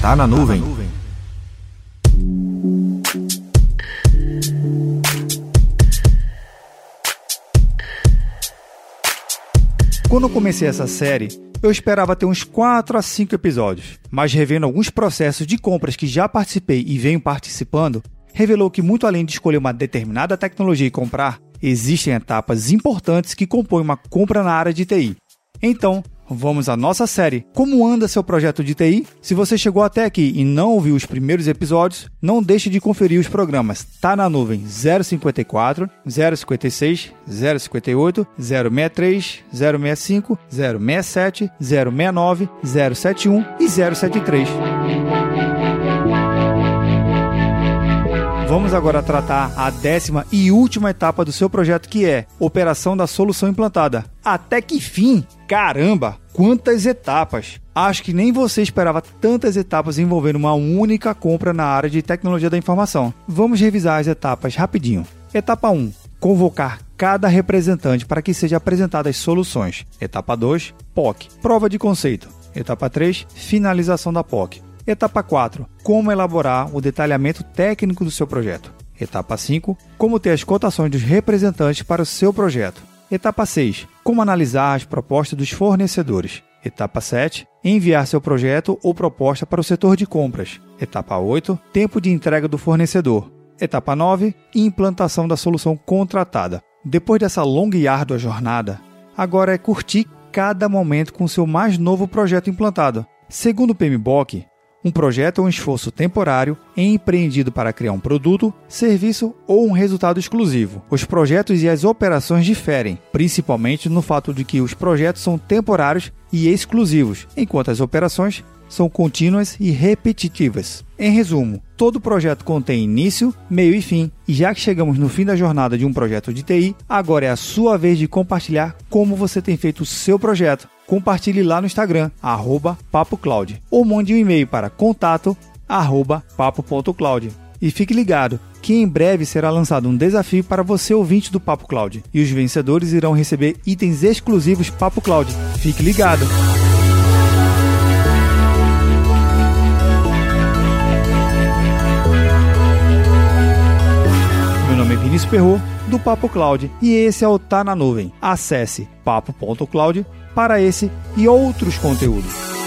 Tá na nuvem. Quando eu comecei essa série, eu esperava ter uns 4 a 5 episódios, mas revendo alguns processos de compras que já participei e venho participando, revelou que muito além de escolher uma determinada tecnologia e comprar, existem etapas importantes que compõem uma compra na área de TI. Então, vamos à nossa série Como anda seu projeto de TI? Se você chegou até aqui e não ouviu os primeiros episódios, não deixe de conferir os programas Tá na nuvem 054, 056, 058, 063, 065, 067, 069, 071 e 073. Vamos agora tratar a décima e última etapa do seu projeto, que é operação da solução implantada. Até que fim! Caramba! Quantas etapas! Acho que nem você esperava tantas etapas envolvendo uma única compra na área de tecnologia da informação. Vamos revisar as etapas rapidinho. Etapa 1: convocar cada representante para que seja apresentadas soluções. Etapa 2: POC, prova de conceito. Etapa 3: finalização da POC. Etapa 4: Como elaborar o detalhamento técnico do seu projeto. Etapa 5: Como ter as cotações dos representantes para o seu projeto. Etapa 6: Como analisar as propostas dos fornecedores. Etapa 7: Enviar seu projeto ou proposta para o setor de compras. Etapa 8: Tempo de entrega do fornecedor. Etapa 9: Implantação da solução contratada. Depois dessa longa e árdua jornada, agora é curtir cada momento com seu mais novo projeto implantado. Segundo o PMBOK, um projeto é um esforço temporário empreendido para criar um produto, serviço ou um resultado exclusivo. Os projetos e as operações diferem, principalmente no fato de que os projetos são temporários e exclusivos, enquanto as operações são contínuas e repetitivas. Em resumo, todo projeto contém início, meio e fim, e já que chegamos no fim da jornada de um projeto de TI, agora é a sua vez de compartilhar como você tem feito o seu projeto. Compartilhe lá no Instagram, arroba papocloud, ou mande um e-mail para contato arroba papo.cloud. E fique ligado que em breve será lançado um desafio para você ouvinte do Papo Cloud, e os vencedores irão receber itens exclusivos Papo Cloud. Fique ligado! Vinícius Perro do Papo Cloud e esse é o Tá na Nuvem. Acesse papo.cloud para esse e outros conteúdos.